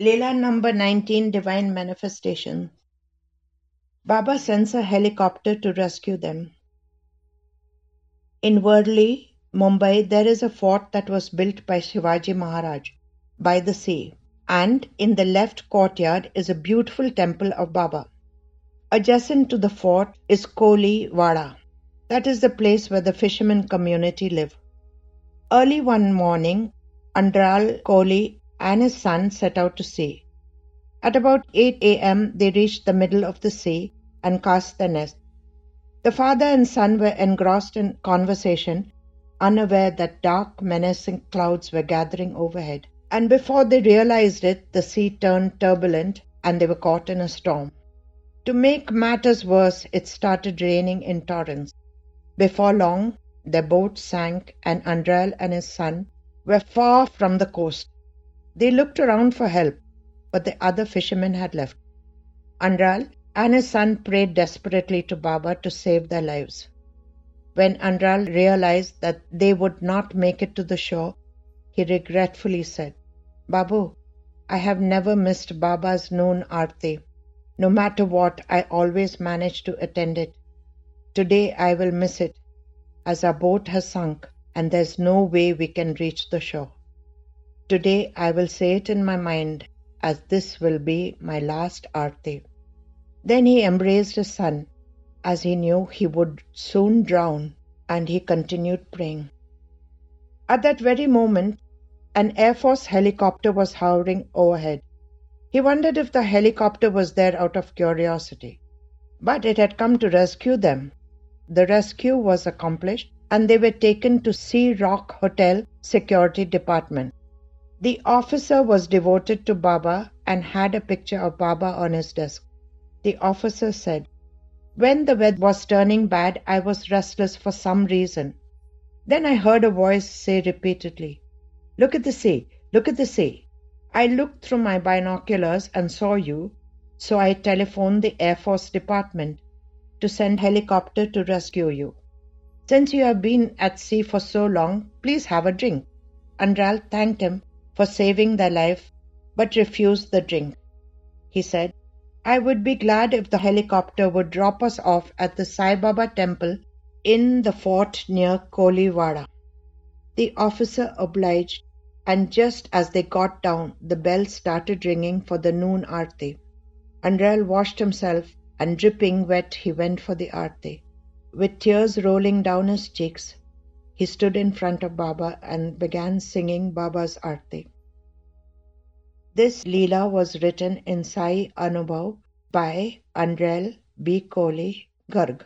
Leela number 19 Divine Manifestation. Baba sends a helicopter to rescue them. In Worli, Mumbai, there is a fort that was built by Shivaji Maharaj by the sea, and in the left courtyard is a beautiful temple of Baba. Adjacent to the fort is Koli Wada. That is the place where the fishermen community live. Early one morning, Andral Koli and his son set out to sea. At about 8 a.m., they reached the middle of the sea and cast their nest. The father and son were engrossed in conversation, unaware that dark, menacing clouds were gathering overhead. And before they realized it, the sea turned turbulent and they were caught in a storm. To make matters worse, it started raining in torrents. Before long, their boat sank, and Andral and his son were far from the coast. They looked around for help, but the other fishermen had left. Andral and his son prayed desperately to Baba to save their lives. When Andral realized that they would not make it to the shore, he regretfully said, Babu, I have never missed Baba's noon arti. No matter what, I always manage to attend it. Today I will miss it, as our boat has sunk and there's no way we can reach the shore. Today I will say it in my mind, as this will be my last arti. Then he embraced his son, as he knew he would soon drown, and he continued praying. At that very moment, an Air Force helicopter was hovering overhead. He wondered if the helicopter was there out of curiosity. But it had come to rescue them. The rescue was accomplished, and they were taken to Sea Rock Hotel Security Department. The officer was devoted to Baba and had a picture of Baba on his desk. The officer said, When the weather was turning bad, I was restless for some reason. Then I heard a voice say repeatedly, Look at the sea, look at the sea. I looked through my binoculars and saw you, so I telephoned the Air Force Department to send helicopter to rescue you. Since you have been at sea for so long, please have a drink. Andral thanked him for saving their life but refused the drink. He said, I would be glad if the helicopter would drop us off at the Sai Baba temple in the fort near Koliwada. The officer obliged, and just as they got down, the bell started ringing for the noon arti. Andral washed himself, and dripping wet, he went for the arti. With tears rolling down his cheeks, he stood in front of Baba and began singing Baba's Arti. This Leela was written in Sai Anubhav by Andral B. Koli Garg.